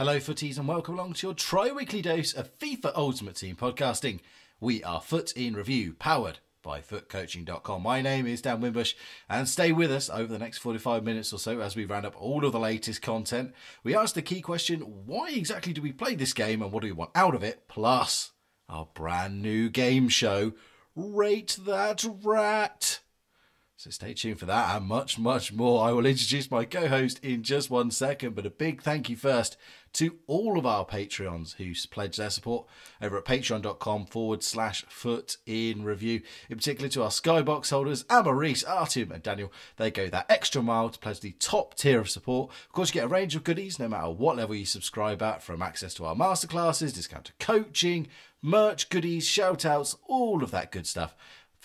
Hello, footies, and welcome along to your tri weekly dose of FIFA Ultimate Team podcasting. We are Foot in Review, powered by footcoaching.com. My name is Dan Wimbush, and stay with us over the next 45 minutes or so as we round up all of the latest content. We ask the key question why exactly do we play this game and what do we want out of it? Plus, our brand new game show, Rate That Rat. So stay tuned for that and much, much more. I will introduce my co host in just one second, but a big thank you first to all of our Patreons who pledge their support over at patreon.com forward slash foot in review. In particular to our Skybox holders, Amma Reese, Artem, and Daniel. They go that extra mile to pledge the top tier of support. Of course, you get a range of goodies no matter what level you subscribe at, from access to our masterclasses, discount to coaching, merch, goodies, shout outs, all of that good stuff.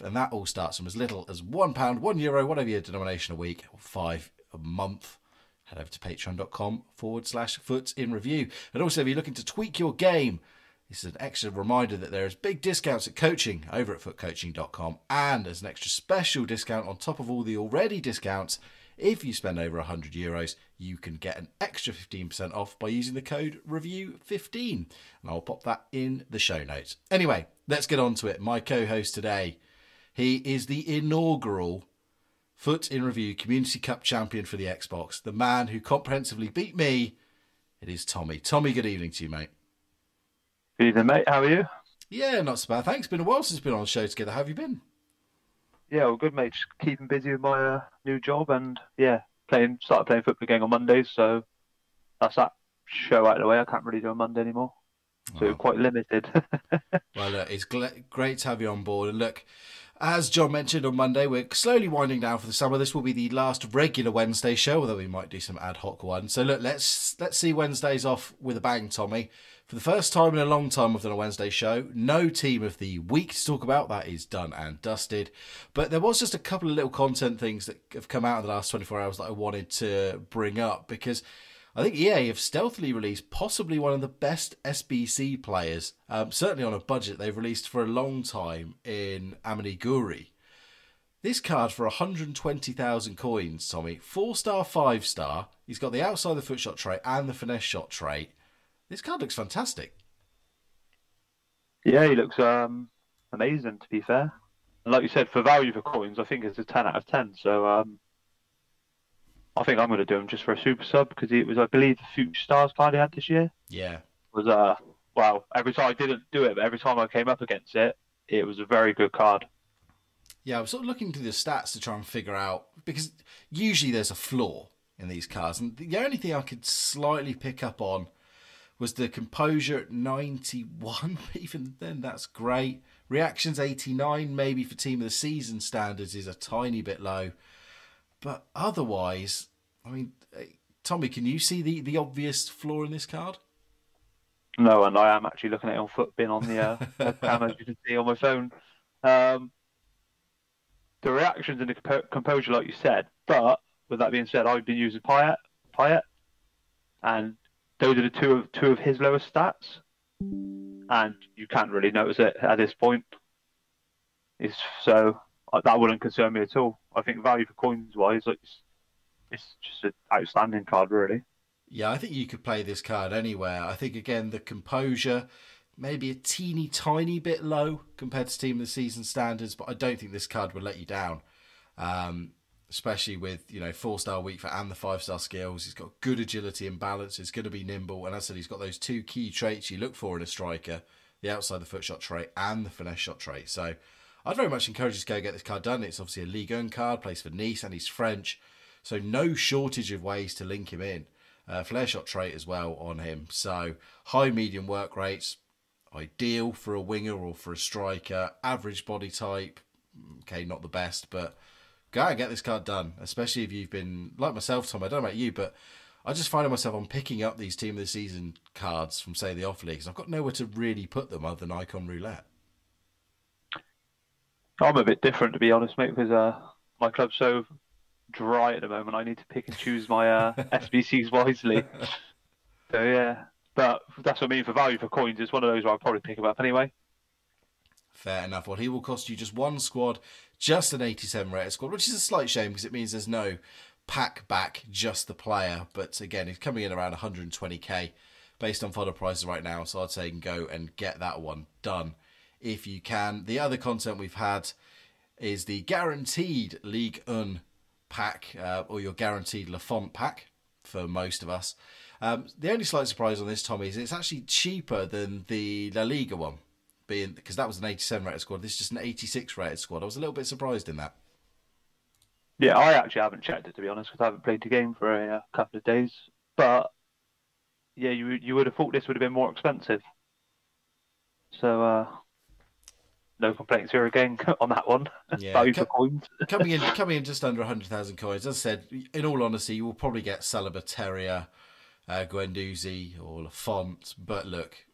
And that all starts from as little as £1, €1, Euro, whatever your denomination a week, or five a month. Head over to patreon.com forward slash foot in review. And also, if you're looking to tweak your game, this is an extra reminder that there is big discounts at coaching over at footcoaching.com. And as an extra special discount on top of all the already discounts, if you spend over 100 euros, you can get an extra 15% off by using the code REVIEW15. And I'll pop that in the show notes. Anyway, let's get on to it. My co host today he is the inaugural Foot in Review Community Cup champion for the Xbox, the man who comprehensively beat me. It is Tommy. Tommy, good evening to you, mate. Good evening, mate. How are you? Yeah, not so bad. Thanks. Been a while since we've been on the show together. How have you been? Yeah, well, good, mate. Just keeping busy with my uh, new job and yeah, playing. Started playing football again on Mondays, so that's that show out of the way. I can't really do a Monday anymore, so oh. quite limited. well, look, it's great to have you on board. And look, as John mentioned on Monday, we're slowly winding down for the summer. This will be the last regular Wednesday show, although we might do some ad hoc ones. So look, let's let's see Wednesdays off with a bang, Tommy. For the first time in a long time, we've done a Wednesday show. No team of the week to talk about. That is done and dusted. But there was just a couple of little content things that have come out in the last 24 hours that I wanted to bring up because I think EA have stealthily released possibly one of the best SBC players, um, certainly on a budget they've released for a long time in Amine Gouiri. This card for 120,000 coins, Tommy. Four star, five star. He's got the outside the foot shot trait and the finesse shot trait. This card looks fantastic. Yeah, he looks um, amazing, to be fair. And like you said, for value for coins, I think it's a 10 out of 10. So um, I think I'm going to do him just for a super sub because it was, I believe, the Future Stars card he had this year. Yeah. Was uh, well, every time I didn't do it, but every time I came up against it, it was a very good card. Yeah, I was sort of looking through the stats to try and figure out because usually there's a flaw in these cards, and the only thing I could slightly pick up on was the composure at 91. Even then, that's great. Reactions 89, maybe for team of the season standards, is a tiny bit low. But otherwise, I mean, eh, Tommy, can you see the, the obvious flaw in this card? No, and I am actually looking at it on Futbin on the uh, camera, as you can see on my phone. Um, the reactions and the comp- composure, like you said, but with that being said, I've been using Payet, Payet, and those are the two of two of his lowest stats, and you can't really notice it at this point. It's so that wouldn't concern me at all. I think value for coins wise, it's, it's just an outstanding card, really. Yeah, I think you could play this card anywhere. I think again the composure maybe a teeny tiny bit low compared to team of the season standards, but I don't think this card would let you down. Um, especially with you know four star weak foot and the five star skills. He's got good agility and balance. He's going to be nimble, and as I said, he's got those two key traits you look for in a striker: the outside the foot shot trait and the finesse shot trait. So I'd very much encourage you to go get this card done. It's obviously a Ligue 1 card, plays for Nice, and he's French. So no shortage of ways to link him in. Uh, flair shot trait as well on him. So high medium work rates, ideal for a winger or for a striker. Average body type, okay, not the best, but go and get this card done. Especially if you've been like myself, Tom. I don't know about you, but I just find myself on picking up these team of the season cards from say the off leagues. I've got nowhere to really put them other than Icon Roulette. I'm a bit different to be honest, mate, because uh, my club's so dry at the moment. I need to pick and choose my uh, SBCs wisely. So yeah, but that's what I mean for value for coins. It's one of those where I'll probably pick them up anyway. Fair enough. Well, he will cost you just one squad, just an 87 rated squad, which is a slight shame because it means there's no pack back, just the player. But again, he's coming in around 120k based on fodder prices right now. So I'd say you can go and get that one done if you can. The other content we've had is the guaranteed Ligue 1 pack, uh, or your guaranteed Lafont pack for most of us. Um, the only slight surprise on this, Tommy, is it's actually cheaper than the La Liga one, being because that was an 87 rated squad. This is just an 86 rated squad. I was a little bit surprised in that. Yeah, I actually haven't checked it to be honest because I haven't played the game for a, a uh, couple of days. But yeah, you you would have thought this would have been more expensive. So uh, no complaints here again on that one. Yeah, Value coins. coming in, coming in just under hundred thousand coins. As I said, in all honesty, you will probably get Saliba, Terrier, uh, Guendouzi, or Lafont. But look,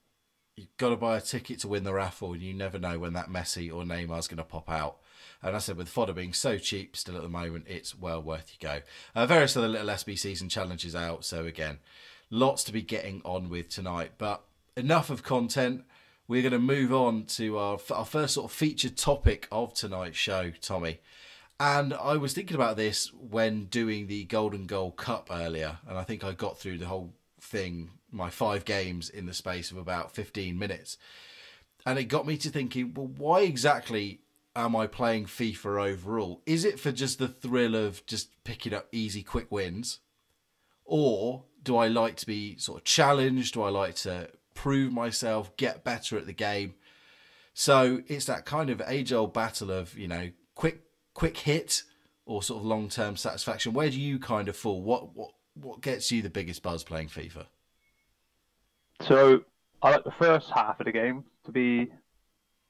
you've got to buy a ticket to win the raffle, and you never know when that Messi or Neymar is going to pop out. And I said, with fodder being so cheap still at the moment, it's well worth your go. Uh, various other little SBCs and challenges out. So again, lots to be getting on with tonight. But enough of content we're going to move on to our, our first sort of featured topic of tonight's show, Tommy. And I was thinking about this when doing the Golden Goal Cup earlier, and I think I got through the whole thing, my five games, in the space of about 15 minutes. And it got me to thinking, well, why exactly am I playing FIFA overall? Is it for just the thrill of just picking up easy, quick wins? Or do I like to be sort of challenged? Do I like to prove myself, get better at the game. So it's that kind of age old battle of, you know, quick quick hit or sort of long term satisfaction. Where do you kind of fall? What what what gets you the biggest buzz playing FIFA? So I like the first half of the game to be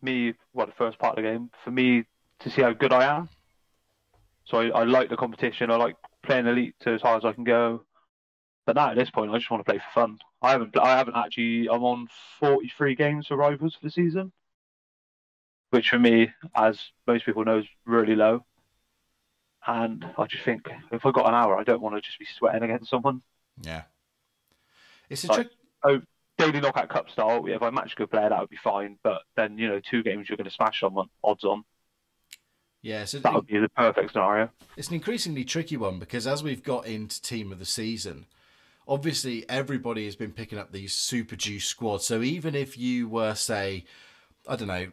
me, well, the first part of the game, for me to see how good I am. So I, I like the competition. I like playing elite to as hard as I can go. But now at this point, I just want to play for fun. I haven't, I haven't actually. I'm on 43 games for rivals for the season, which for me, as most people know, is really low. And I just think if I got an hour, I don't want to just be sweating against someone. Yeah, it's a like, trick. Oh, daily knockout cup style. If I match a good player, that would be fine. But then you know, two games you're going to smash someone. Odds on. Yeah, so that would be the perfect scenario. It's an increasingly tricky one because as we've got into team of the season, obviously everybody has been picking up these super juice squads. So even if you were, say, I don't know,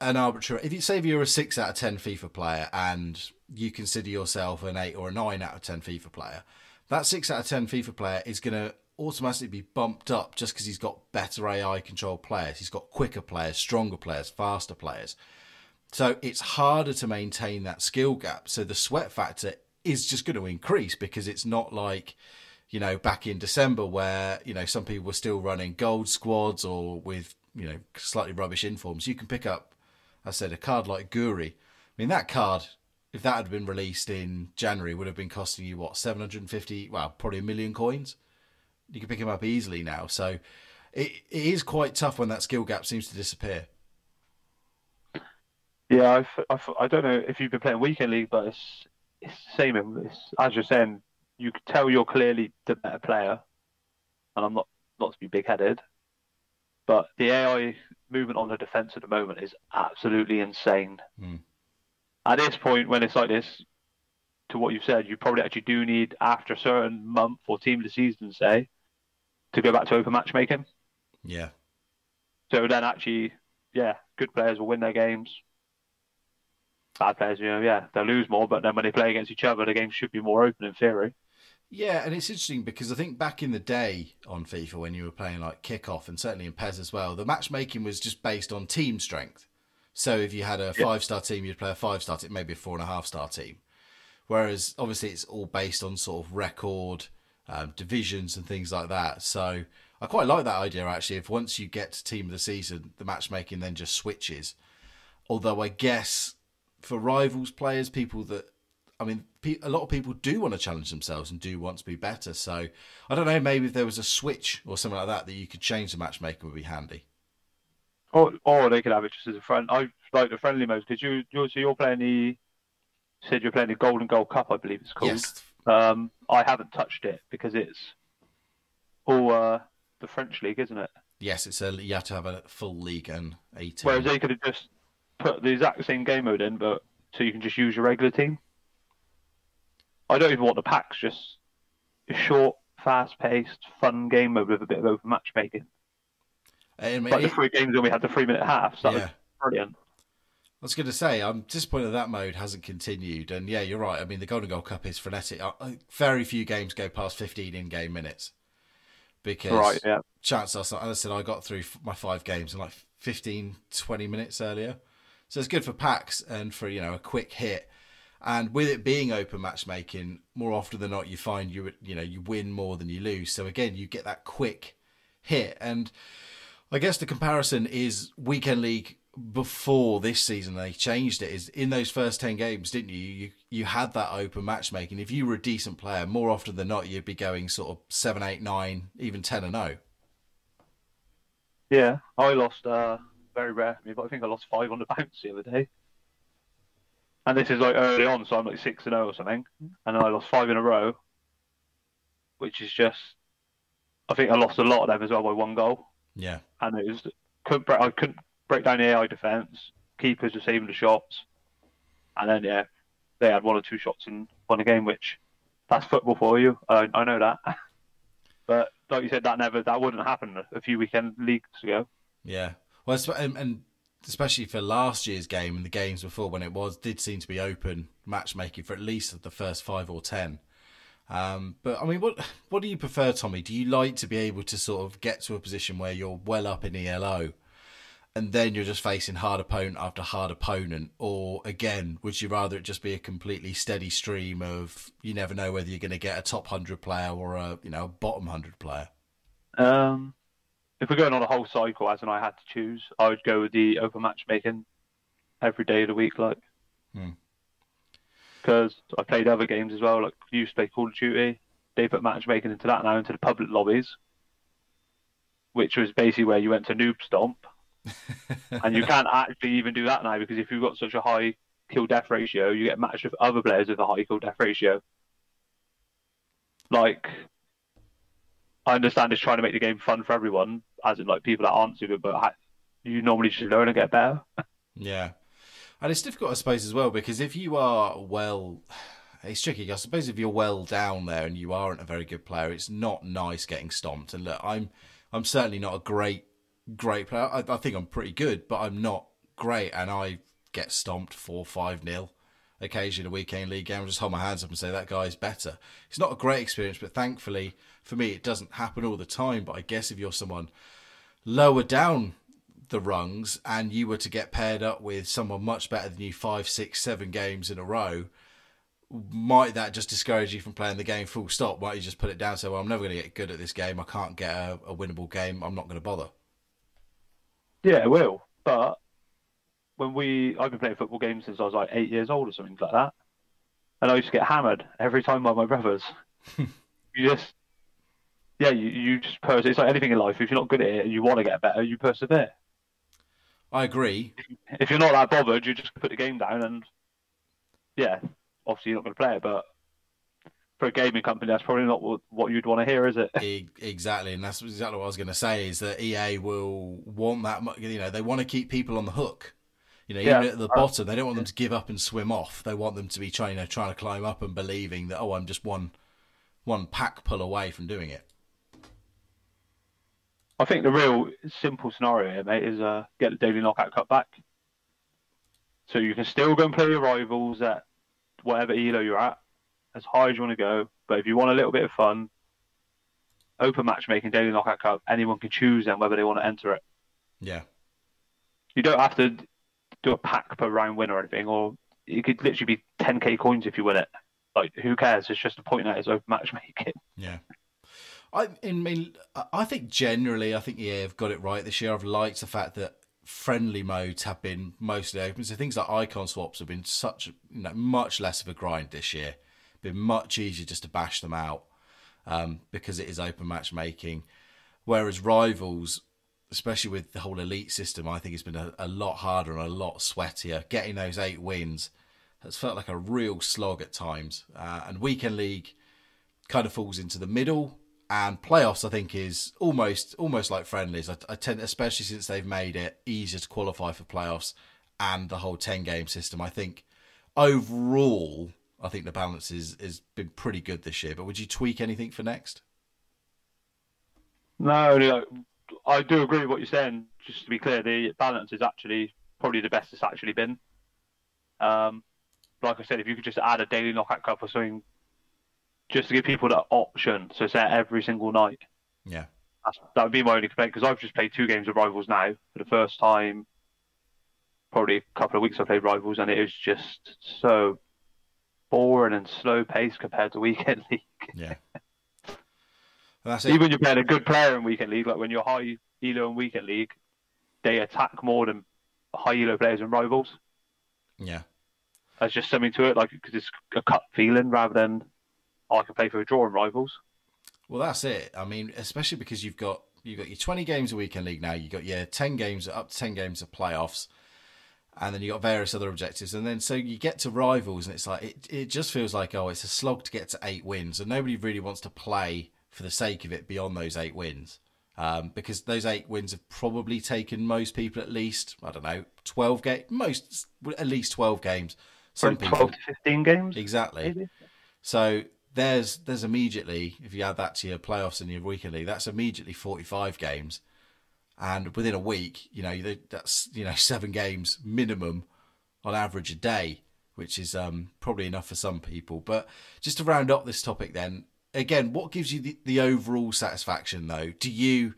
an arbitrary, if you say if you're a six out of ten FIFA player and you consider yourself an eight or a nine out of ten FIFA player, that six out of ten FIFA player is going to automatically be bumped up just because he's got better AI controlled players. He's got quicker players, stronger players, faster players. So it's harder to maintain that skill gap. So the sweat factor is just going to increase because it's not like you know, back in December where, you know, some people were still running gold squads or with, you know, slightly rubbish informs, you can pick up, I said, a card like Gouiri. I mean, that card, if that had been released in January, would have been costing you, what, 750, well, probably a million coins? You can pick him up easily now. So it, it is quite tough when that skill gap seems to disappear. Yeah, I, I, I don't know if you've been playing Weekend League, but it's, it's the same. It's, as you're saying, you could tell you're clearly the better player, and I'm not not to be big headed, but the AI movement on the defense at the moment is absolutely insane. Mm. At this point, when it's like this, to what you've said, you probably actually do need after a certain month or team of the season, say, to go back to open matchmaking. Yeah. So then, actually, yeah, good players will win their games. Bad players, you know, yeah, they'll lose more, but then when they play against each other, the game should be more open in theory. Yeah, and it's interesting because I think back in the day on FIFA when you were playing like kickoff and certainly in PES as well, the matchmaking was just based on team strength. So if you had a five star team, you'd play a five star team, maybe a four and a half star team. Whereas obviously it's all based on sort of record, um, divisions, and things like that. So I quite like that idea actually. If once you get to team of the season, the matchmaking then just switches. Although I guess for rivals players, people that I mean, a lot of people do want to challenge themselves and do want to be better. So I don't know, maybe if there was a switch or something like that that you could change the matchmaking would be handy. Or, or they could have it just as a friend. I like the friendly mode because you, you so you're playing the said you're playing the Golden Goal Cup, I believe it's called. Yes. Um, I haven't touched it because it's all uh, the French league, isn't it? Yes, it's a you have to have a full league and team. Whereas they could have just put the exact same game mode in, but so you can just use your regular team. I don't even want the packs. Just a short fast-paced, fun game mode with a bit of open matchmaking. I mean, Like the three games when we had the three-minute halves, that yeah. was brilliant. I was going to say, I'm disappointed that mode hasn't continued. And yeah, you're right. I mean, the Golden Goal Cup is frenetic. Uh, uh, Very few games go past 15 in-game minutes because Right, yeah. chances are, as I said, I got through my five games in like 15, 20 minutes earlier. So it's good for packs and for, you know, a quick hit. And with it being open matchmaking, more often than not, you find you, you know, you win more than you lose. So again, you get that quick hit. And I guess the comparison is weekend league before this season they changed it is in those first 10 games didn't you you you had that open matchmaking if you were a decent player more often than not you'd be going sort of 7 8 9 even 10 and oh. 0 Yeah, I lost uh, very rare for me, but I think I lost five on the bounce the other day. And this is like early on, so I'm like six and zero or something, and then I lost five in a row, which is just. I think I lost a lot of them as well by one goal, yeah and it was couldn't break, I couldn't break down the AI defense. Keepers were saving the shots, and then yeah, they had one or two shots and won a game, which that's football for you. I, I know that, but like you said, that never that wouldn't happen a few weekend leagues ago. yeah well and, especially for last year's game and the games before when it was did seem to be open matchmaking for at least the first 5 or 10 Um, but I mean, what what do you prefer, Tommy? Do you like to be able to sort of get to a position where you're well up in ELO, and then you're just facing hard opponent after hard opponent, or again, would you rather it just be a completely steady stream of you never know whether you're going to get a top hundred player or a you know a bottom hundred player? Um, if we're going on a whole cycle, as in I had to choose, I would go with the open matchmaking every day of the week, like. Hmm. Because I played other games as well, like used to play Call of Duty. They put matchmaking into that now, into the public lobbies, which was basically where you went to noob stomp, and you can't actually even do that now because if you've got such a high kill death ratio, you get matched with other players with a high kill death ratio. Like, I understand it's trying to make the game fun for everyone, as in like people that aren't super, but you normally should learn and get better. Yeah. And it's difficult, I suppose, as well, because if you are well, it's tricky. I suppose if you're well down there and you aren't a very good player, it's not nice getting stomped. And look, I'm, I'm certainly not a great, great player. I, I think I'm pretty good, but I'm not great, and I get stomped four, five nil. Occasionally, a weekend league game, I'll just hold my hands up and say that guy's better. It's not a great experience, but thankfully for me, it doesn't happen all the time. But I guess if you're someone lower down the rungs and you were to get paired up with someone much better than you five, six, seven games in a row, might that just discourage you from playing the game full stop? Might you just put it down and say, well, I'm never going to get good at this game. I can't get a, a winnable game. I'm not going to bother. Yeah, it will. But when we, I've been playing football games since I was like eight years old or something like that, and I used to get hammered every time by my brothers. you just, yeah, you, you just persevere. It's like anything in life. If you're not good at it and you want to get better, you persevere. I agree. If you're not that bothered, you just put the game down and, yeah, obviously you're not going to play it. But for a gaming company, that's probably not what, what you'd want to hear, is it? Exactly, and that's exactly what I was going to say. Is that EA will want that? You know, they want to keep people on the hook. You know, even Yeah. at the bottom, they don't want them to give up and swim off. They want them to be trying, you know, trying to climb up and believing that oh, I'm just one, one pack pull away from doing it. I think the real simple scenario here, mate, is uh, get the daily knockout cup back. So you can still go and play your rivals at whatever elo you're at, as high as you want to go. But if you want a little bit of fun, open matchmaking, daily knockout cup, anyone can choose then whether they want to enter it. Yeah, You don't have to do a pack per round win or anything, or it could literally be 10k coins if you win it. Like, who cares? It's just a point that it's open matchmaking. yeah. I, mean, I- think generally, I think EA have got it right this year. I've liked the fact that friendly modes have been mostly open. So things like icon swaps have been such, you know, much less of a grind this year. Been much easier just to bash them out um, because it is open matchmaking. Whereas rivals, especially with the whole elite system, I think it's been a, a lot harder and a lot sweatier. Getting those eight wins has felt like a real slog at times. Uh, and weekend league kind of falls into the middle. And playoffs, I think, is almost almost like friendlies. I, I tend, especially since they've made it easier to qualify for playoffs and the whole ten game system. I think overall, I think the balance is has been pretty good this year. But would you tweak anything for next? No, no, I do agree with what you're saying. Just to be clear, the balance is actually probably the best it's actually been. Um, like I said, if you could just add a daily knockout cup or something, just to give people that option, so it's there every single night. Yeah. That's, that would be my only complaint because I've just played two games of Rivals now for the first time. Probably a couple of weeks I played Rivals, and it was just so boring and slow paced compared to Weekend League. Yeah. that's it. Even when you're playing a good player in Weekend League, like when you're high elo in Weekend League, they attack more than high elo players in Rivals. Yeah. There's just something to it, like because it's a cup feeling rather than I can play for a draw in Rivals. Well, that's it. I mean, especially because you've got you've got your twenty games a weekend league now. You've got your ten games up to ten games of playoffs, and then you have got various other objectives. And then so you get to rivals, and it's like it it just feels like oh, it's a slog to get to eight wins, and nobody really wants to play for the sake of it beyond those eight wins. Um, because those eight wins have probably taken most people at least I don't know twelve games, most at least twelve games. Some From people 12 to 15 games. exactly. Maybe. So there's there's immediately if you add that to your playoffs and your weekly league, that's immediately 45 games, and within a week, you know that's you know seven games minimum on average a day, which is um, probably enough for some people. But just to round up this topic, then again, what gives you the, the overall satisfaction though? Do you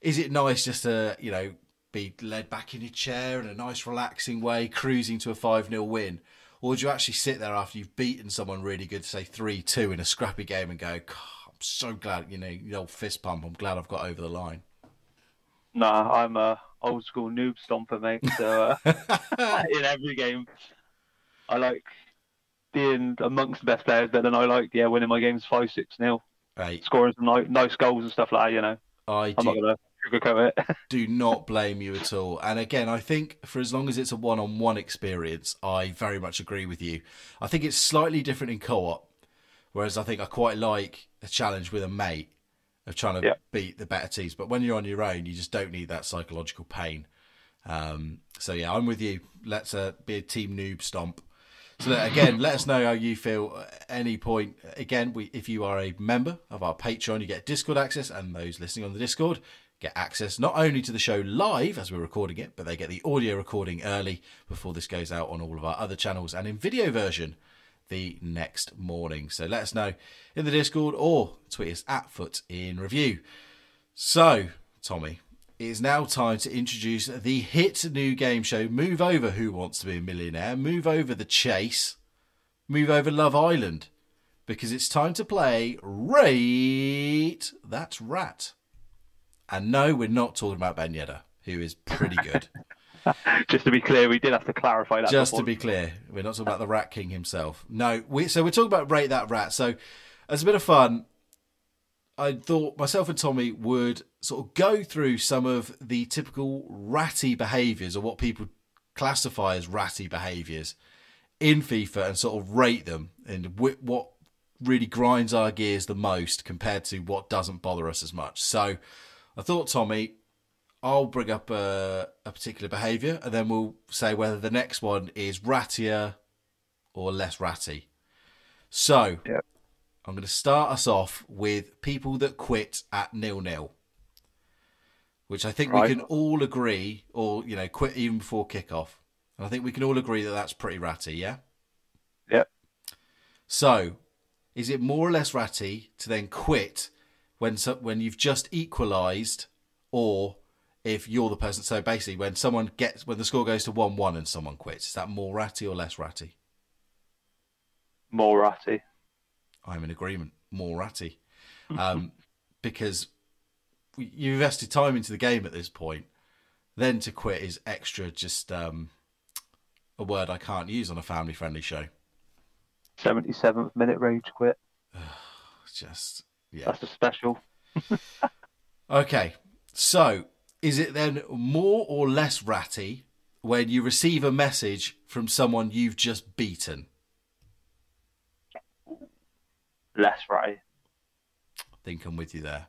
is it nice just to you know be led back in your chair in a nice relaxing way, cruising to a five 0 win? Or do you actually sit there after you've beaten someone really good, say 3 2 in a scrappy game, and go, I'm so glad, you know, the old fist pump, I'm glad I've got over the line? Nah, I'm a old school noob stomper, mate. So uh, in every game, I like being amongst the best players, but then I like yeah winning my games five six nil, Right. scoring some nice, nice goals and stuff like that. You know, I I'm not do, gonna sugarcoat it. do not blame you at all. And again, I think for as long as it's a one on one experience, I very much agree with you. I think it's slightly different in co op, whereas I think I quite like a challenge with a mate of trying to Yeah. beat the better teams. But when you're on your own, you just don't need that psychological pain. Um, so yeah, I'm with you. Let's uh, be a team noob stomp. So that- again, let us know how you feel at any point. Again, we, if you are a member of our Patreon, you get Discord access, and those listening on the Discord get access not only to the show live as we're recording it, but they get the audio recording early before this goes out on all of our other channels and in video version the next morning. So let us know in the Discord or tweet us at Foot in Review. So, Tommy, it is now time to introduce the hit new game show Move Over Who Wants to Be a Millionaire, Move Over The Chase, Move Over Love Island, because it's time to play Rate That Rat. And no, we're not talking about Ben Yedder, who is pretty good. Just to be clear, we did have to clarify that. Just to be clear, we're not talking about the Rat King himself. No, we so we're talking about Rate That Rat. So, as a bit of fun, I thought myself and Tommy would sort of go through some of the typical ratty behaviours or what people classify as ratty behaviours in FIFA and sort of rate them and what really grinds our gears the most compared to what doesn't bother us as much. So, I thought, Tommy, I'll bring up a, a particular behaviour and then we'll say whether the next one is rattier or less ratty. So. I'm going to start us off with people that quit at nil nil, which I think we can all agree, or you know, quit even before kickoff. And I think we can all agree that that's pretty ratty, yeah. Yep. So, is it more or less ratty to then quit when so, when you've just equalised, or if you're the person? So basically, when someone gets when the score goes to one one and someone quits, is that more ratty or less ratty? more ratty. I'm in agreement. More ratty, um, because you've invested time into the game at this point. Then to quit is extra. Just um, a word I can't use on a family-friendly show. Seventy seventh minute rage quit. Just yeah. That's a special. Okay, so is it then more or less ratty when you receive a message from someone you've just beaten? Less ratty. I think I'm with you there.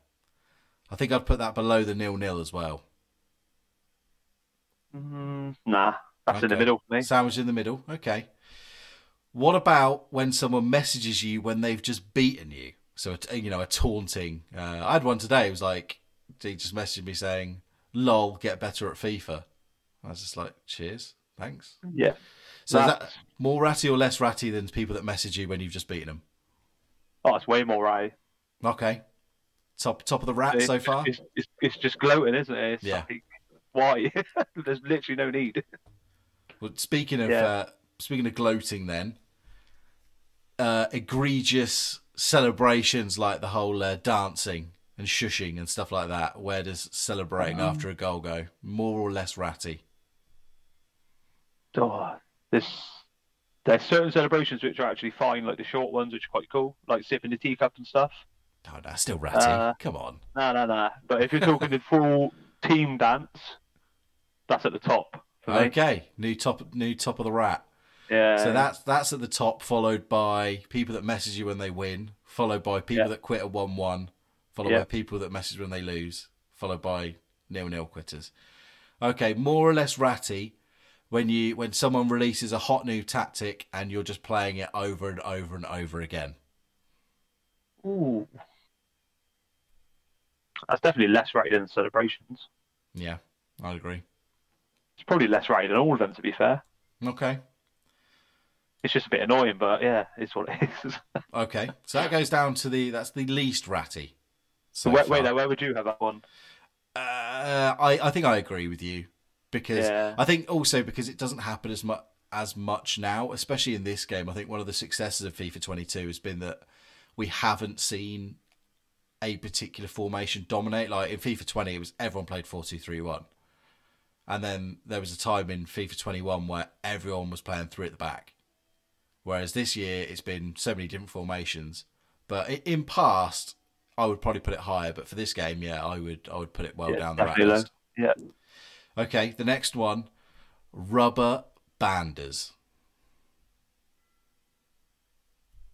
I think I'd put that below the nil nil as well. Mm, nah, that's in the middle for me. Sandwich in the middle. Okay. What about when someone messages you when they've just beaten you? So, a- you know, a taunting. Uh, I had one today. It was like, he just messaged me saying, "Lol, get better at FIFA." I was just like, "Cheers, thanks." Yeah. So is that That's- more ratty or less ratty than people that message you when you've just beaten them? Oh, it's way more ratty. Okay, top top of the rat so far. It's, it's, it's just gloating, isn't it? It's Yeah. like, why? There's literally no need. Well, speaking of Yeah. uh, speaking of gloating, then uh, egregious celebrations like the whole uh, dancing and shushing and stuff like that. Where does celebrating Um, after a goal go? More or less ratty? Oh, this there's certain celebrations which are actually fine, like the short ones, which are quite cool, like sipping the teacup and stuff. Oh no, still ratty. Uh, Come on. No, no, no. But if you're talking the full team dance, that's at the top for me. Okay, new top new top of the rat. Yeah. So that's that's at the top, followed by people that message you when they win, followed by people Yeah. that quit at one one, followed Yeah. by people that message when they lose, followed by nil nil quitters. Okay, more or less ratty when you when someone releases a hot new tactic and you're just playing it over and over and over again. Ooh. That's definitely less rated than celebrations. Yeah, I agree. It's probably less rated than all of them, to be fair. Okay. It's just a bit annoying, but yeah, it's what it is. Okay. So that goes down to the that's the least ratty. So wait, wait, where would you have that one? Uh, I I think I agree with you because Yeah. I think also because it doesn't happen as much as much now, especially in this game. I think one of the successes of FIFA 22 has been that we haven't seen a particular formation dominate. Like in FIFA 20, it was everyone played 4-2-3-1, and then there was a time in FIFA 21 where everyone was playing three at the back. Whereas this year, it's been so many different formations. But in past, I would probably put it higher. But for this game, yeah, I would I would put it well Yeah, down the rat list. Yeah. Okay, the next one, rubber banders.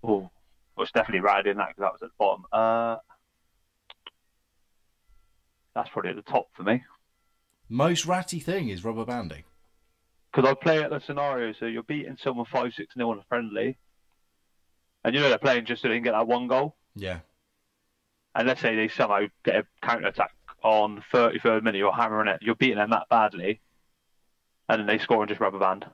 Oh, well, it's definitely in that because that was at the bottom. Uh, that's probably at the top for me. Most ratty thing is rubber banding. Because I play at the scenario, so you're beating someone 5 6 0 on a friendly, and you know they're playing just so they can get that one goal. Yeah, And let's say they somehow get a counter attack on 33rd minute, you're hammering it, you're beating them that badly, and then they score and just rubber band.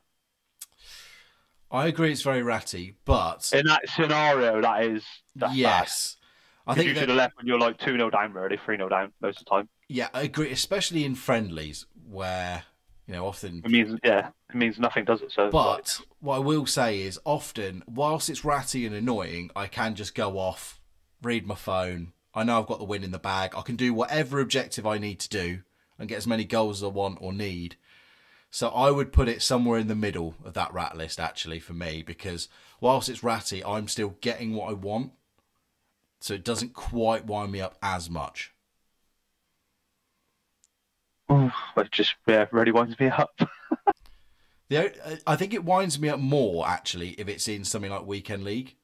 I agree. It's very ratty, but In that scenario, that is. That's yes, I I think you that- should have left when you're like 2 0 down, really, 3 0 down most of the time. yeah, I agree. Especially in friendlies where you know often It means, yeah, it means nothing, does it? So, But what I will say is often, whilst it's ratty and annoying, I can just go off, read my phone. I know I've got the win in the bag. I can do whatever objective I need to do and get as many goals as I want or need. So I would put it somewhere in the middle of that rat list, actually, for me, because whilst it's ratty, I'm still getting what I want. So it doesn't quite wind me up as much. Oof, it just yeah, really winds me up. The, o- uh, I think it winds me up more actually if it's in something like weekend league,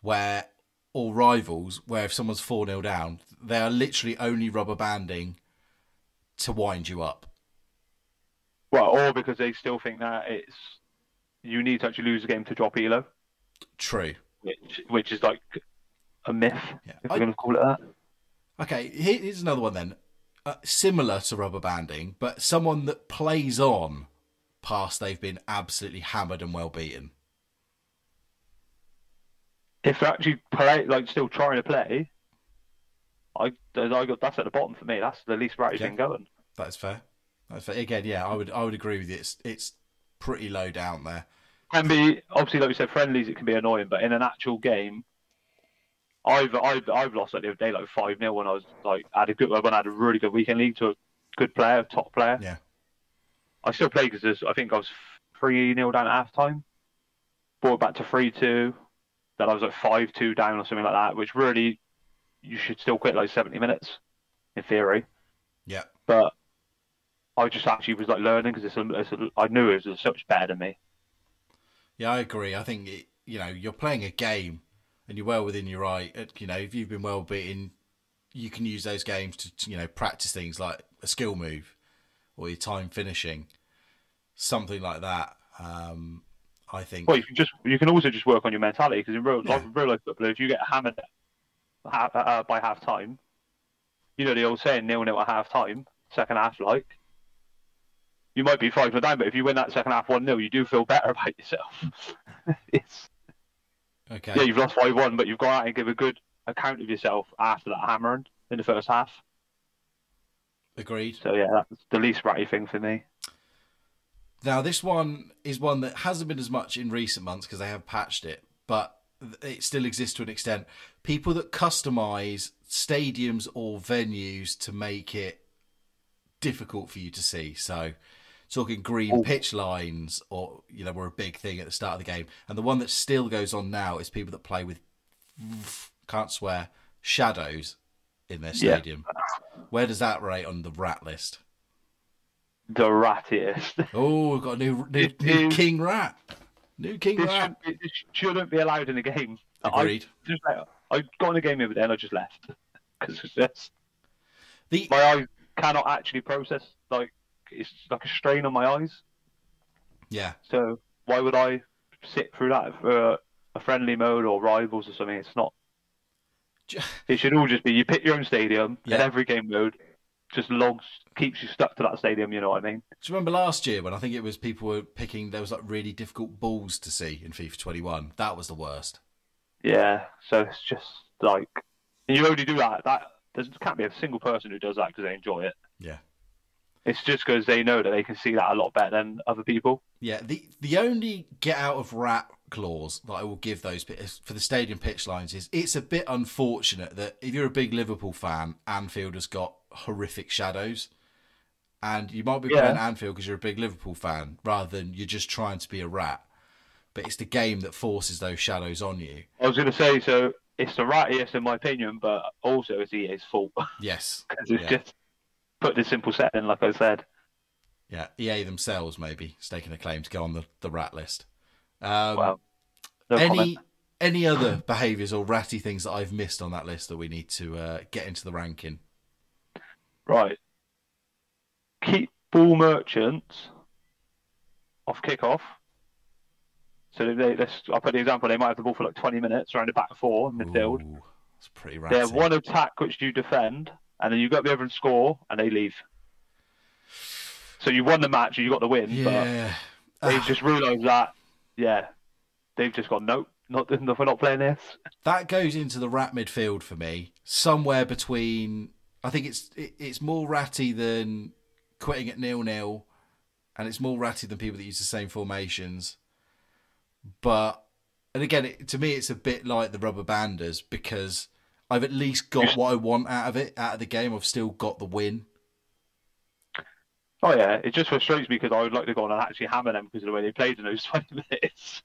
where or rivals, where if someone's four 0 down, they are literally only rubber banding to wind you up. well, or because they still think that it's you need to actually lose a game to drop elo, True. which which is like a myth, Yeah. if I- we're going to call it that. Okay, here's another one then, uh, similar to rubber banding, but someone that plays on past they've been absolutely hammered and well beaten. If they're actually play like still trying to play, I I got that's at the bottom for me. That's the least ratty Yeah. thing going. That's fair. That's fair. Again, yeah, I would I would agree with you. It's it's pretty low down there. Can be obviously like we said, friendlies it can be annoying, but in an actual game, I've I've I've lost like the other day like five 0 when I was like I had a good when I had a really good weekend league to a good player, top player. Yeah. I still played because I think I was three 0 down at half time, brought back to three two, then I was like five two down or something like that, which really you should still quit like seventy minutes in theory, Yeah. but I just actually was like learning because it's, a, it's a, I knew it was so much better than me. Yeah, I agree. I think it, you know you're playing a game, and you're well within your right. uh, You know, if you've been well beaten, you can use those games to you know practice things like a skill move or your time finishing, something like that. Um, I think. Well, you can just you can also just work on your mentality because in real, Yeah. real life football, if you get hammered ha- uh, by half time, you know the old saying, nil nil at half time, second half like. You might be five 0 down, but if you win that second half one 0 you do feel better about yourself. it's Okay. yeah, you've lost five one, but you've gone out and give a good account of yourself after that hammering in the first half. Agreed. So yeah, that's the least ratty thing for me. Now, this one is one that hasn't been as much in recent months because they have patched it, but it still exists to an extent. People that customize stadiums or venues to make it difficult for you to see. So, talking green Oh. pitch lines, or you know, were a big thing at the start of the game. And the one that still goes on now is people that play with can't swear shadows in their Yeah. stadium. Where does that rate on the rat list? The rattiest. Oh, we've got a new, new, new king rat. New king This rat. shouldn't, it shouldn't be allowed in a game. I Agreed. just I got in a game the other day and I just left because it's just The my eyes cannot actually process. Like it's like a strain on my eyes. yeah, So why would I sit through that for a friendly mode or rivals or something? It's not. It should all just be you pick your own stadium Yeah. and every game mode just logs keeps you stuck to that stadium. You know what I mean? Do you remember last year when I think it was people were picking? There was like really difficult balls to see in FIFA 21. That was the worst. Yeah. So it's just like you only do that. That there can't be a single person who does that because they enjoy it. Yeah. It's just because they know that they can see that a lot better than other people. Yeah, the the only get out of rat clause that I will give those for the stadium pitch lines is it's a bit unfortunate that if you're a big Liverpool fan, Anfield has got horrific shadows, and you might be Yeah. playing Anfield because you're a big Liverpool fan rather than you're just trying to be a rat. But it's the game that forces those shadows on you. I was going to say so. It's the right, yes, in my opinion, but also it's EA's fault Yes, because it's Yeah. just put this simple set in, like I said. yeah. EA themselves maybe staking a claim to go on the, the rat list. Um, Well, no any comment. any other behaviours or ratty things that I've missed on that list that we need to uh, get into the ranking? Right. Keep ball merchants off kickoff. So they, let's, I'll put the example. They might have the ball for like 20 minutes around the back four in midfield. Ooh, it's pretty They ratty. have one attack which you defend, and then you got to be able to score, and they leave. So you won the match, and you got the win, yeah. but they just realised that, yeah, they've just gone, nope, not, we're not playing this. that goes into the rat midfield for me. Somewhere between, I think it's it, it's more ratty than quitting at nil nil, and it's more ratty than people that use the same formations. But and again, it, to me, it's a bit like the rubber banders because I've at least got what I want out of it, out of the game. I've still got the win. Oh yeah, it just frustrates me because I would like to go on and actually hammer them because of the way they played in those 20 minutes.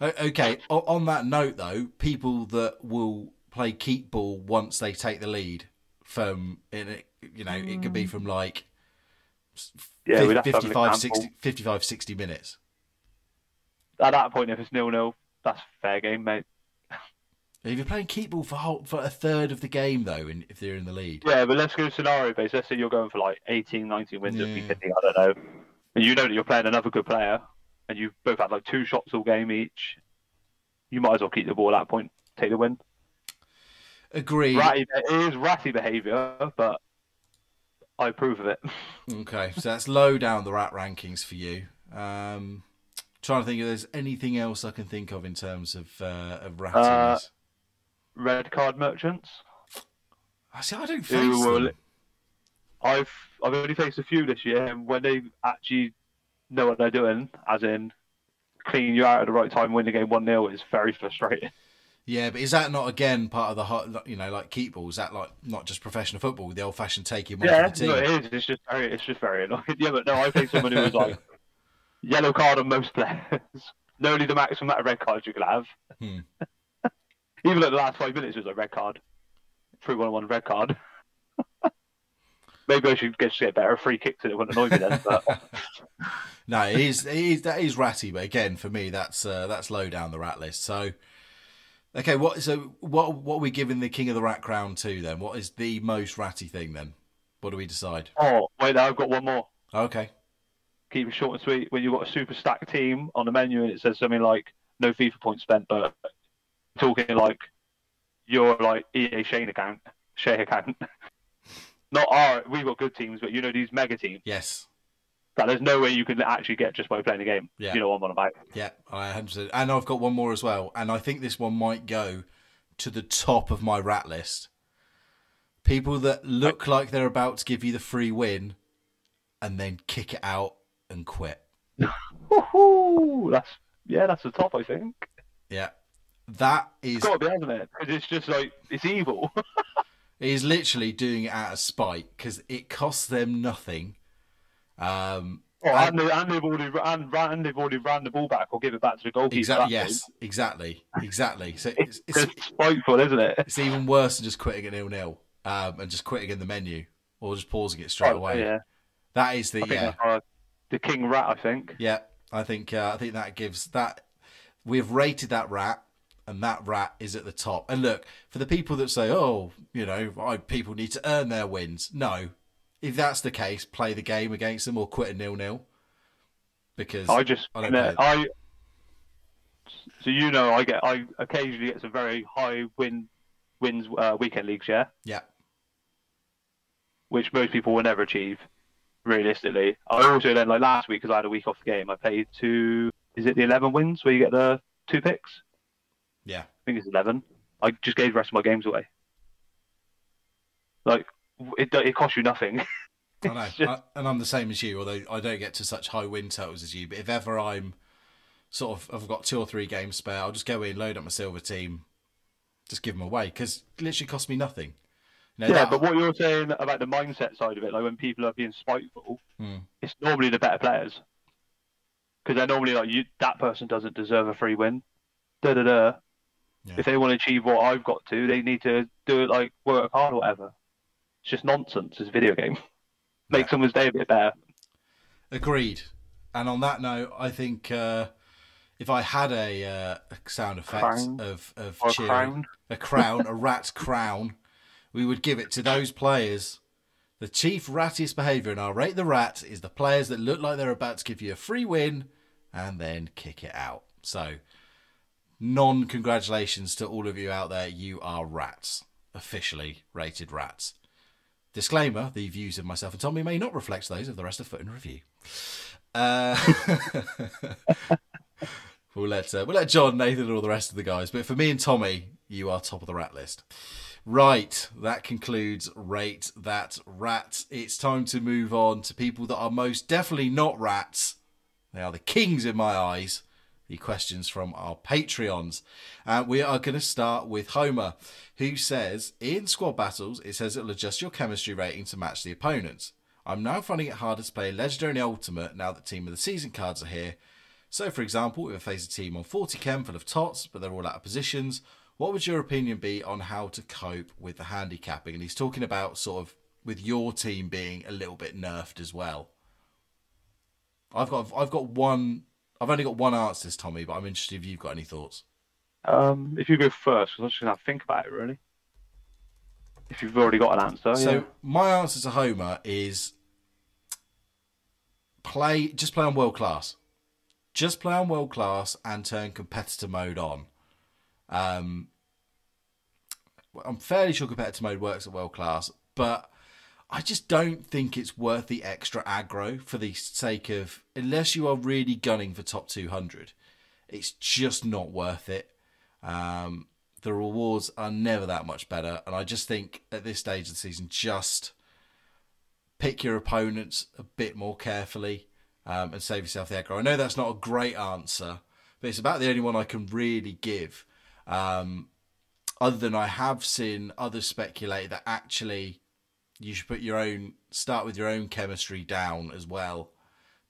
Okay. On that note, though, people that will play keep ball once they take the lead from, in it, you know, it could be mm. from like Yeah, fif- we'd have to have an 55, 60, 55, 60 minutes. At that point, if it's nil nil, that's fair game, mate. If you're playing keep ball for whole, for a third of the game, though, and if they're in the lead, Yeah, but let's go scenario based. Let's say you're going for like 18, 19 wins of Yeah. P50, I don't know. And you know that you're playing another good player, and you've both had like two shots all game each. You might as well keep the ball at that point, take the win. agree. Ratty, it is ratty behaviour, but I approve of it. Okay, so that's low down the rat rankings for you. Um, trying to think if there's anything else I can think of in terms of uh, of rattiness. Red card merchants. I see. I don't face them. I've I've only faced a few this year, and when they actually know what they're doing, as in clean you out at the right time, win the game one 0 is very frustrating. Yeah, but is that not again part of the hot, you know, like keep ball? Is that like not just professional football, the old fashioned taking off Yeah, the no, team? it is. It's just very, it's just very annoying. Yeah, but no, I faced someone who was like yellow card on most players. No, only the maximum amount of red cards you could have. Hmm. Even at the last five minutes it was a red card. Three one one red card. Maybe I should get, get better free kicks and it wouldn't annoy me then. But No, it is, it is that is ratty, but again, for me, that's uh, that's low down the rat list. So, okay, what so what what are we giving the king of the rat crown to then? What is the most ratty thing then? What do we decide? oh wait, I've got one more. Okay, keep it short and sweet. When you've got a super stacked team on the menu and it says something like no FIFA points spent, but talking like your like EA Shane account, Shay account, not our. We've got good teams, but you know these mega teams. Yes. That there's no way you can actually get just by playing the game. Yeah. You know what I'm on about. Yeah, I 100%. And I've got one more as well. And I think this one might go to the top of my rat list. People that look like they're about to give you the free win and then kick it out and quit. Woohoo! That's yeah, that's the top. I think. Yeah. That is It's got to be, hasn't it? Because it's just like it's evil. is literally doing it out of spite because it costs them nothing. Um, Oh, and, they, and they've already and, and they've already ran the ball back or give it back to the goalkeeper. exactly. Yes. Exactly. Exactly. So it's, It's, it's it's spiteful, isn't it? it's even worse than just quitting at nil nil um, and just quitting in the menu or just pausing it straight Oh, away. Yeah, That is the yeah. uh, the king rat. I think. Yeah, I think uh, I think that gives that we've rated that rat, and that rat is at the top. And look for the people that say, "Oh, you know, I, people need to earn their wins." No, if that's the case, play the game against them or quit a nil nil. Because I just I don't no, I. So you know, I get I occasionally get some very high win wins uh, weekend leagues, yeah, yeah, which most people will never achieve. Realistically, I also then like last week because I had a week off the game. I played two. Is it the eleven wins where you get the two picks? Yeah, I think it's eleven. I just gave the rest of my games away. Like it, it costs you nothing. I know, just- I, and I'm the same as you. Although I don't get to such high win totals as you, but if ever I'm sort of I've got two or three games spare, I'll just go in, load up my silver team, just give them away because it literally costs me nothing. You know, yeah, that- but what you're saying about the mindset side of it, like when people are being spiteful, Hmm. it's normally the better players because they're normally like, you, that person doesn't deserve a free win. Da da da. Yeah. If they want to achieve what I've got to, they need to do it like work hard or whatever. It's just nonsense. It's a video game. Make Yeah. someone's day a bit better. Agreed. And on that note, I think uh, if I had a, uh, sound effect Crown? of, of Or a cheering, crown. a crown, a rat's crown, we would give it to those players. The chief rattiest behaviour in our Rate the Rat is the players that look like they're about to give you a free win and then kick it out. So, non congratulations to all of you out there. You are rats. Officially rated rats. Disclaimer the views of myself and Tommy may not reflect those of the rest of Foot in Review. Uh, we'll let uh, we'll let John, Nathan, and all the rest of the guys. But for me and Tommy, you are top of the rat list. Right, that concludes rate that rat. It's time to move on to people that are most definitely not rats. They are the kings in my eyes. The questions from our Patreons. Uh, we are going to start with Homer, who says In squad battles, it says it'll adjust your chemistry rating to match the opponents. I'm now finding it harder to play Legendary and Ultimate now that Team of the Season cards are here. So, for example, if I face a team on 40 chem full of tots, but they're all out of positions, what would your opinion be on how to cope with the handicapping? And he's talking about sort of with your team being a little bit nerfed as well. I've got I've got one I've only got one answer, this, Tommy, but I'm interested if you've got any thoughts. Um, if you go first, 'cause I'm just gonna to think about it really. If you've already got an answer, So yeah. my answer to Homer is play just play on world class. Just play on world class and turn competitor mode on. Um, I'm fairly sure competitor mode works at world class, but I just don't think it's worth the extra aggro for the sake of unless you are really gunning for top 200. It's just not worth it. Um, the rewards are never that much better, and I just think at this stage of the season, just pick your opponents a bit more carefully um, and save yourself the aggro. I know that's not a great answer, but it's about the only one I can really give. Um, other than I have seen others speculate that actually you should put your own start with your own chemistry down as well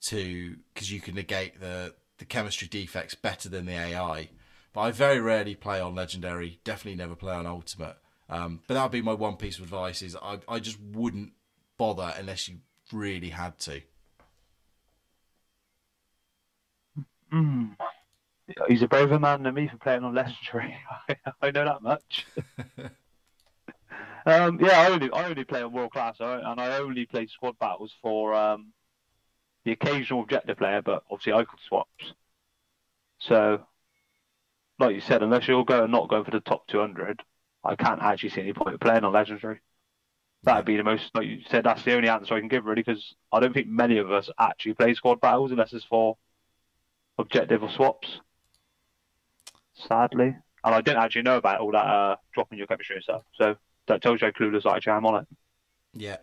to because you can negate the the chemistry defects better than the AI. But I very rarely play on legendary. Definitely never play on ultimate. Um, but that would be my one piece of advice: is I I just wouldn't bother unless you really had to. Mm. He's a braver man than me for playing on legendary. I know that much. um, yeah, I only I only play on world class, and I only play squad battles for um, the occasional objective player, but obviously icon swaps. So, like you said, unless you're going not going for the top 200, I can't actually see any point of playing on legendary. That'd be the most, like you said, that's the only answer I can give really, because I don't think many of us actually play squad battles unless it's for objective or swaps. Sadly, and I didn't actually know about all that uh, dropping your chemistry and stuff. So that tells you how clueless I actually am on it. Yeah.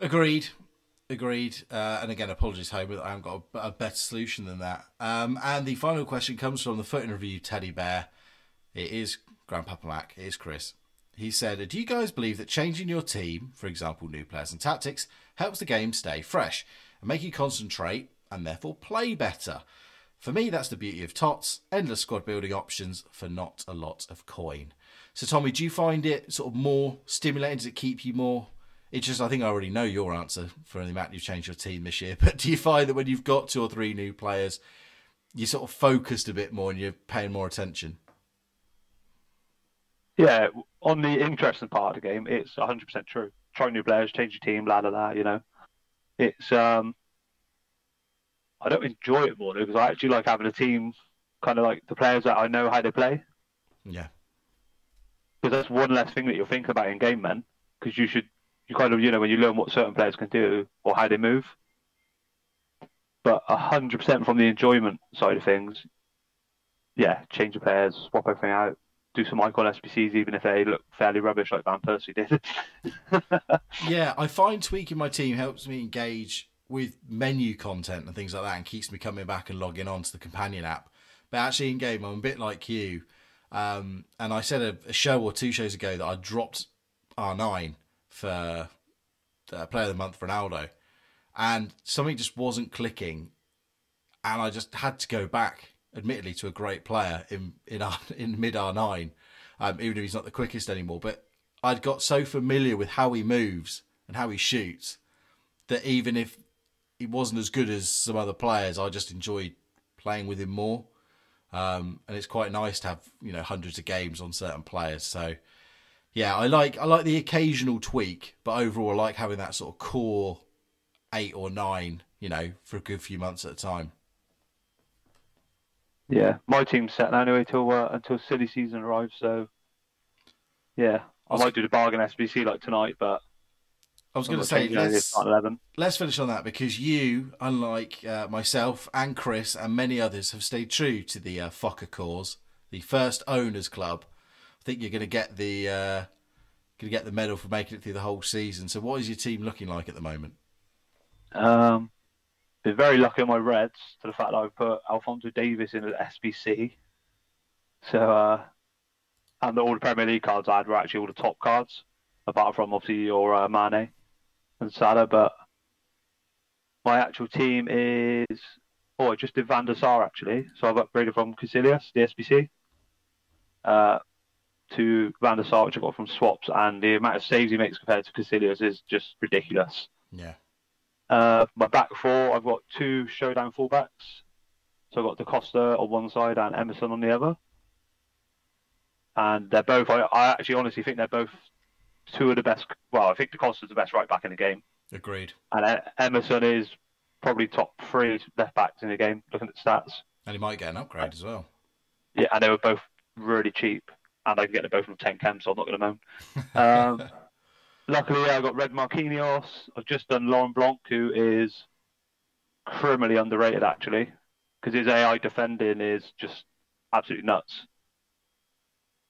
Agreed. Agreed. Uh, and again, apologies, Homer, I haven't got a, a better solution than that. Um, and the final question comes from the Foot in Review teddy bear. It is Grandpapa Mac. It is Chris. He said, Do you guys believe that changing your team, for example, new players and tactics, helps the game stay fresh and make you concentrate and therefore play better? For me, that's the beauty of TOTS endless squad building options for not a lot of coin. So, Tommy, do you find it sort of more stimulating? Does it keep you more it's just I think I already know your answer for the amount you've changed your team this year. But do you find that when you've got two or three new players, you're sort of focused a bit more and you're paying more attention? Yeah, on the interesting part of the game, it's 100% true. Try new players, change your team, blah blah blah. You know, it's um, I don't enjoy it more though because I actually like having a team, kind of like the players that I know how they play. Yeah. Because that's one less thing that you'll think about in game, man. Because you should you kind of you know when you learn what certain players can do or how they move. But hundred percent from the enjoyment side of things, yeah, change the players, swap everything out, do some icon SBCs even if they look fairly rubbish like Van Persie did. yeah, I find tweaking my team helps me engage with menu content and things like that and keeps me coming back and logging on to the companion app. But actually in game I'm a bit like you. Um, and I said a, a show or two shows ago that I dropped R9 for uh, Player of the Month Ronaldo, and something just wasn't clicking, and I just had to go back, admittedly, to a great player in in in mid R nine, um, even if he's not the quickest anymore. But I'd got so familiar with how he moves and how he shoots that even if he wasn't as good as some other players, I just enjoyed playing with him more. Um, and it's quite nice to have you know hundreds of games on certain players. So yeah, I like I like the occasional tweak, but overall I like having that sort of core eight or nine, you know, for a good few months at a time. Yeah, my team's set now anyway till uh, until silly season arrives. So yeah, I might do the bargain SBC like tonight, but I was going to say let's, let's finish on that because you, unlike uh, myself and Chris and many others, have stayed true to the uh, Fokker cause, the first owners club I think you're going to get the uh, going to get the medal for making it through the whole season. So, what is your team looking like at the moment? Um, been very lucky on my Reds to the fact that I've put Alphonso Davies in at SBC. So, uh, and all the Premier League cards I had were actually all the top cards, apart from obviously your uh, Mane and Salah. But my actual team is oh, I just did Van der Sar actually. So I've upgraded from Casillas, the SBC. Uh, to Van der Sar, which I got from swaps, and the amount of saves he makes compared to Casillas is just ridiculous. Yeah. Uh, my back four, I've got two showdown fullbacks. So I've got Da Costa on one side and Emerson on the other. And they're both, I, I actually honestly think they're both two of the best. Well, I think Da Costa's the best right back in the game. Agreed. And Emerson is probably top three left backs in the game, looking at stats. And he might get an upgrade as well. Yeah, and they were both really cheap and I can get them both from 10 chem, so I'm not going to moan. Um, luckily, I got Red Marquinhos. I've just done Laurent Blanc, who is criminally underrated, actually, because his AI defending is just absolutely nuts.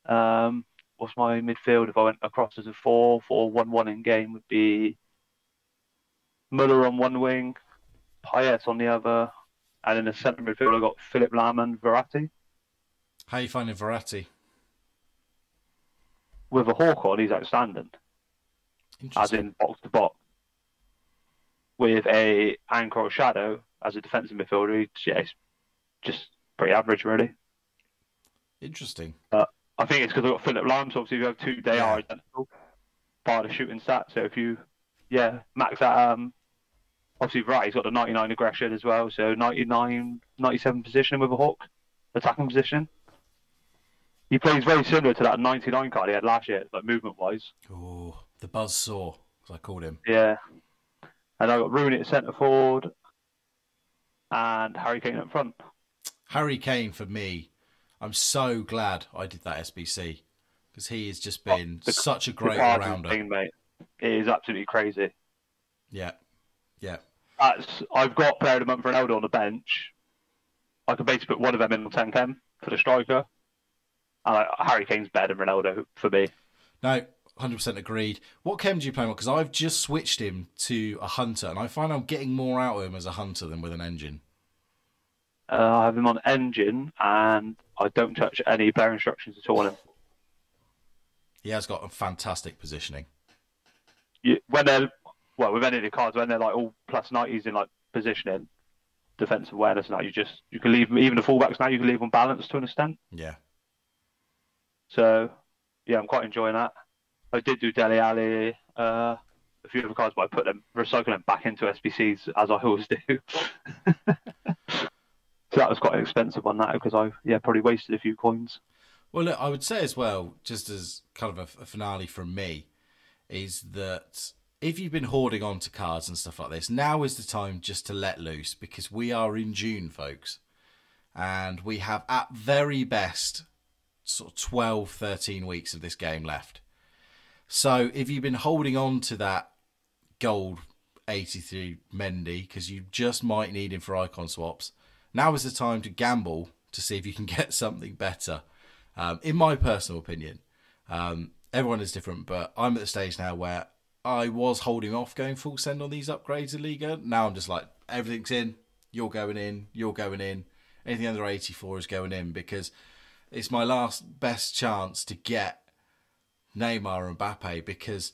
Um, what's my midfield if I went across as a 4 4 1 1 in game would be Muller on one wing, Payet on the other, and in the centre midfield I've got Philipp Lahm and Verratti. How are you finding Verratti? with a hawk on, he's outstanding. As in box to box. With a anchor or shadow as a defensive midfielder, he's yeah, just pretty average, really. Interesting. But I think it's because I've got Philipp Lahm, so obviously you have two, they are identical. by the shooting stat. So if you, yeah, max that, um, obviously, right, he's got the 99 aggression as well. So 99, 97 position with a hawk, attacking position. He plays very similar to that 99 card he had last year, like movement wise. Oh, the buzz saw, as I called him. Yeah. And I got Rooney at centre forward and Harry Kane up front. Harry Kane for me, I'm so glad I did that SBC because he has just been oh, the, such a great rounder. mate. it is absolutely crazy. Yeah, yeah. That's I've got player of the month Ronaldo on the bench. I could basically put one of them in on 10 chem for the striker. And uh, Harry Kane's better than Ronaldo for me. No, hundred percent agreed. What chem do you play on? Because I've just switched him to a hunter, and I find I'm getting more out of him as a hunter than with an engine. Uh, I have him on engine, and I don't touch any player instructions at all on him. He has got a fantastic positioning. You, when they're well, with any of the cards, when they're like all plus nineties in like positioning, defensive awareness, now you just you can leave even the fullbacks now you can leave them balanced to an extent. Yeah. So yeah, I'm quite enjoying that. I did do Dele Alli, uh, a few other cards, but I put them recycle them back into SBCs as I always do. so that was quite expensive on that because I yeah probably wasted a few coins. Well, look, I would say as well, just as kind of a, a finale from me, is that if you've been hoarding on to cards and stuff like this, now is the time just to let loose because we are in June, folks. And we have at very best sort of 12, 13 weeks of this game left. So if you've been holding on to that gold 83 Mendy because you just might need him for icon swaps, now is the time to gamble to see if you can get something better. Um, in my personal opinion, um, everyone is different, but I'm at the stage now where I was holding off going full send on these upgrades in Liga. Now I'm just like, everything's in, you're going in, you're going in. Anything under 84 is going in because it's my last best chance to get Neymar and Mbappe because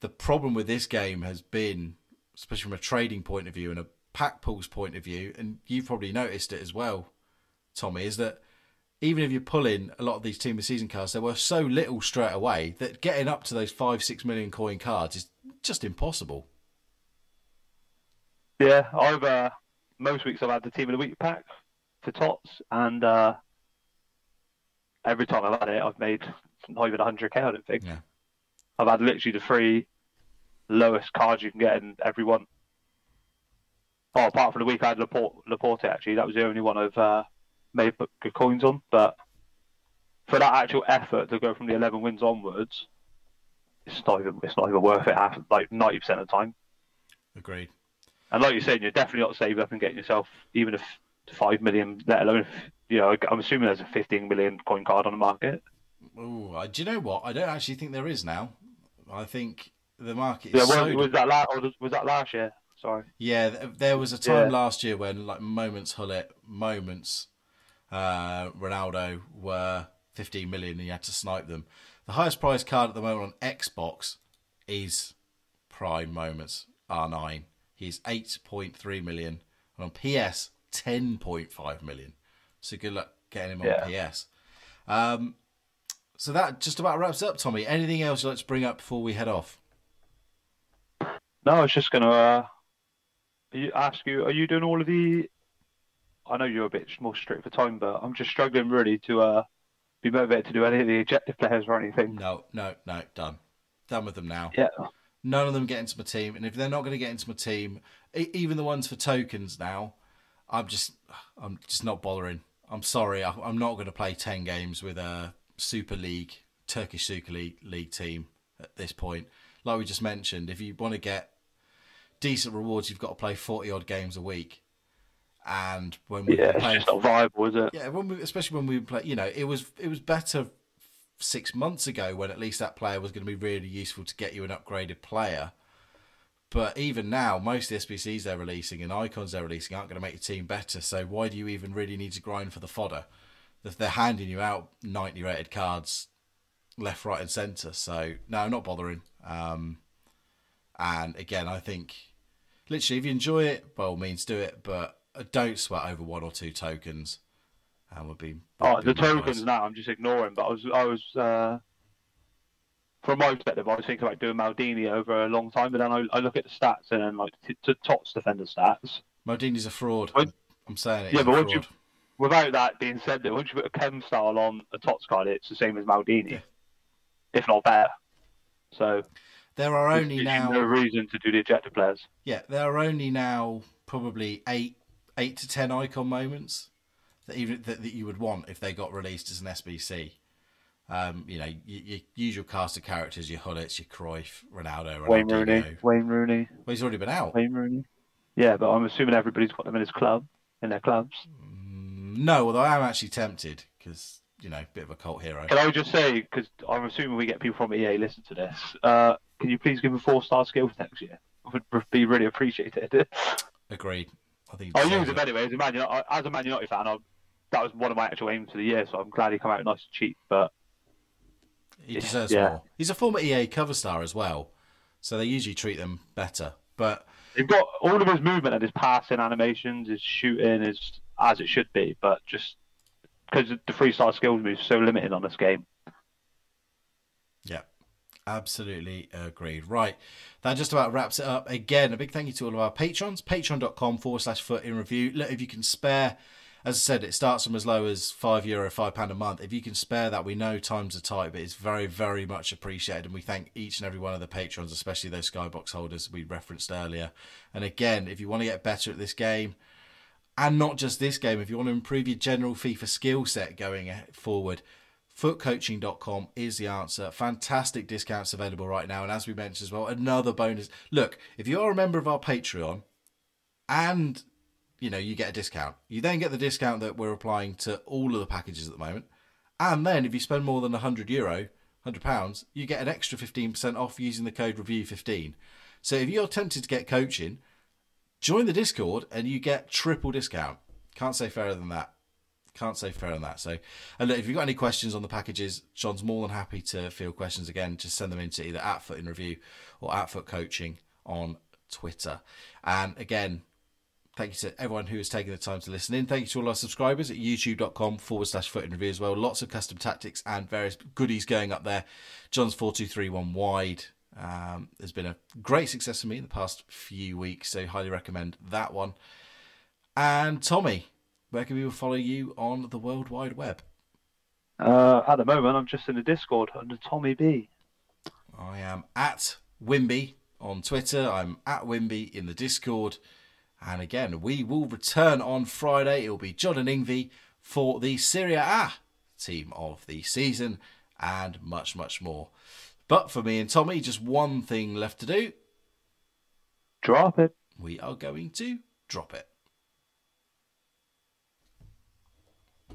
the problem with this game has been, especially from a trading point of view and a pack pools point of view, and you've probably noticed it as well, Tommy, is that even if you pull in a lot of these team of season cards, there were so little straight away that getting up to those five, six million coin cards is just impossible. Yeah, I've uh, most weeks I've had the team of the week pack for tots, and uh, every time I've had it, I've made not even 100k. I don't think. Yeah. I've had literally the three lowest cards you can get in every one. Oh, apart from the week I had Laporte, Laporte actually, that was the only one I've uh, made good coins on. But for that actual effort to go from the 11 wins onwards, it's not even it's not even worth it. Half like 90 percent of the time. Agreed. And like you're saying, you're definitely not saving up and getting yourself even if five million, let alone if, you know, I'm assuming there's a 15 million coin card on the market. Oh, do you know what? I don't actually think there is now. I think the market Yeah, is so was that last? Was that last year? Sorry. Yeah, there was a time Yeah. last year when like moments Gullit, moments uh, Ronaldo were 15 million and you had to snipe them. The highest price card at the moment on Xbox is Prime Moments R9. He's 8.3 million and on PS 10.5 million. So good luck getting him on Yeah. PS. Um, so that just about wraps up, Tommy. Anything else you'd like to bring up before we head off? No, I was just gonna uh, you- ask you: Are you doing all of the? I know you're a bit more strict for time, but I'm just struggling really to uh, be motivated to do any of the objective players or anything. No, no, no, done. Done with them now. Yeah. None of them get into my team, and if they're not going to get into my team, e- even the ones for tokens now, I'm just, I'm just not bothering. I'm sorry, I- I'm not going to play ten games with a Super League, Turkish Super League, League team at this point. Like we just mentioned, if you want to get decent rewards, you've got to play forty odd games a week. And when we Yeah, were it's just not viable, is it? yeah, when we, especially when we play, you know, it was it was better six months ago when at least that player was going to be really useful to get you an upgraded player. But even now, most of the SBCs they're releasing and icons they're releasing aren't going to make your team better. So why do you even really need to grind for the fodder? If they're handing you out ninety rated cards left, right, and centre. So no, I'm not bothering. Um, and again, I think literally, if you enjoy it, by all means, do it. But don't sweat over one or two tokens. And would be. Oh, would the be tokens now I'm just ignoring, but I was I was uh, from my perspective I was thinking about doing Maldini over a long time, but then I, I look at the stats and then like to Tots defender stats. Maldini's a fraud. I'm saying it. Yeah, but once you- Without that being said, though, once you put a chem style on a Tots card, it's the same as Maldini, Yeah. if not better. So There are only now. no reason to do the ejector players. Yeah, there are only now probably eight, eight to ten icon moments that even that, that you would want if they got released as an SBC. Um, you know, your, your usual cast of characters, your Gullits, your Cruyff, Ronaldo, Wayne Ronaldinho. Rooney. Wayne Rooney. Well, he's already been out. Wayne Rooney. Yeah, but I'm assuming everybody's got them in his club, in their clubs. Mm, No, although I am actually tempted because you know, bit of a cult hero. Can I just say, because I'm assuming we get people from EA listen to this, uh, can you please give him four star skills next year? Would be really appreciated. Agreed. I think. I use him it. anyway. As a Man United, as a Man United fan, I, that was one of my actual aims for the year. So I'm glad he came out nice and cheap. But He deserves Yeah. more. He's a former EA cover star as well, so they usually treat them better. But they've got all of his movement and his passing animations, his shooting is as it should be. But just because the three star skills move so limited on this game. Absolutely agreed. Right, that just about wraps it up. Again, a big thank you to all of our patrons. Patreon.com forward slash foot in review. Look, if you can spare, as I said, it starts from as low as five euro, five pound a month. If you can spare that, we know times are tight, but it's very, very much appreciated. And we thank each and every one of the patrons, especially those skybox holders we referenced earlier. And again, if you want to get better at this game, and not just this game, if you want to improve your general FIFA skill set going forward, footcoaching.com is the answer. Fantastic discounts available right now. And as we mentioned as well, another bonus. Look, if you are a member of our Patreon and you know, you get a discount. You then get the discount that we're applying to all of the packages at the moment. And then if you spend more than 100 euro, 100 pounds, you get an extra 15% off using the code review15. So if you're tempted to get coaching, join the Discord and you get triple discount. Can't say fairer than that. Can't say fair on that. So, and look, if you've got any questions on the packages, John's more than happy to field questions again. Just send them into either at Foot in Review or at Foot Coaching on Twitter. And again, thank you to everyone who has taken the time to listen in. Thank you to all our subscribers at youtube.com forward slash foot in review as well. Lots of custom tactics and various goodies going up there. John's 4231 wide um, has been a great success for me in the past few weeks, so highly recommend that one. And Tommy, where can people follow you on the World Wide Web? Uh, at the moment, I'm just in the Discord under Tommy B. I am at Wimby on Twitter. I'm at Wimby in the Discord. And again, we will return on Friday. It will be John and Ingvi for the Serie A team of the season and much, much more. But for me and Tommy, just one thing left to do. Drop it. We are going to drop it.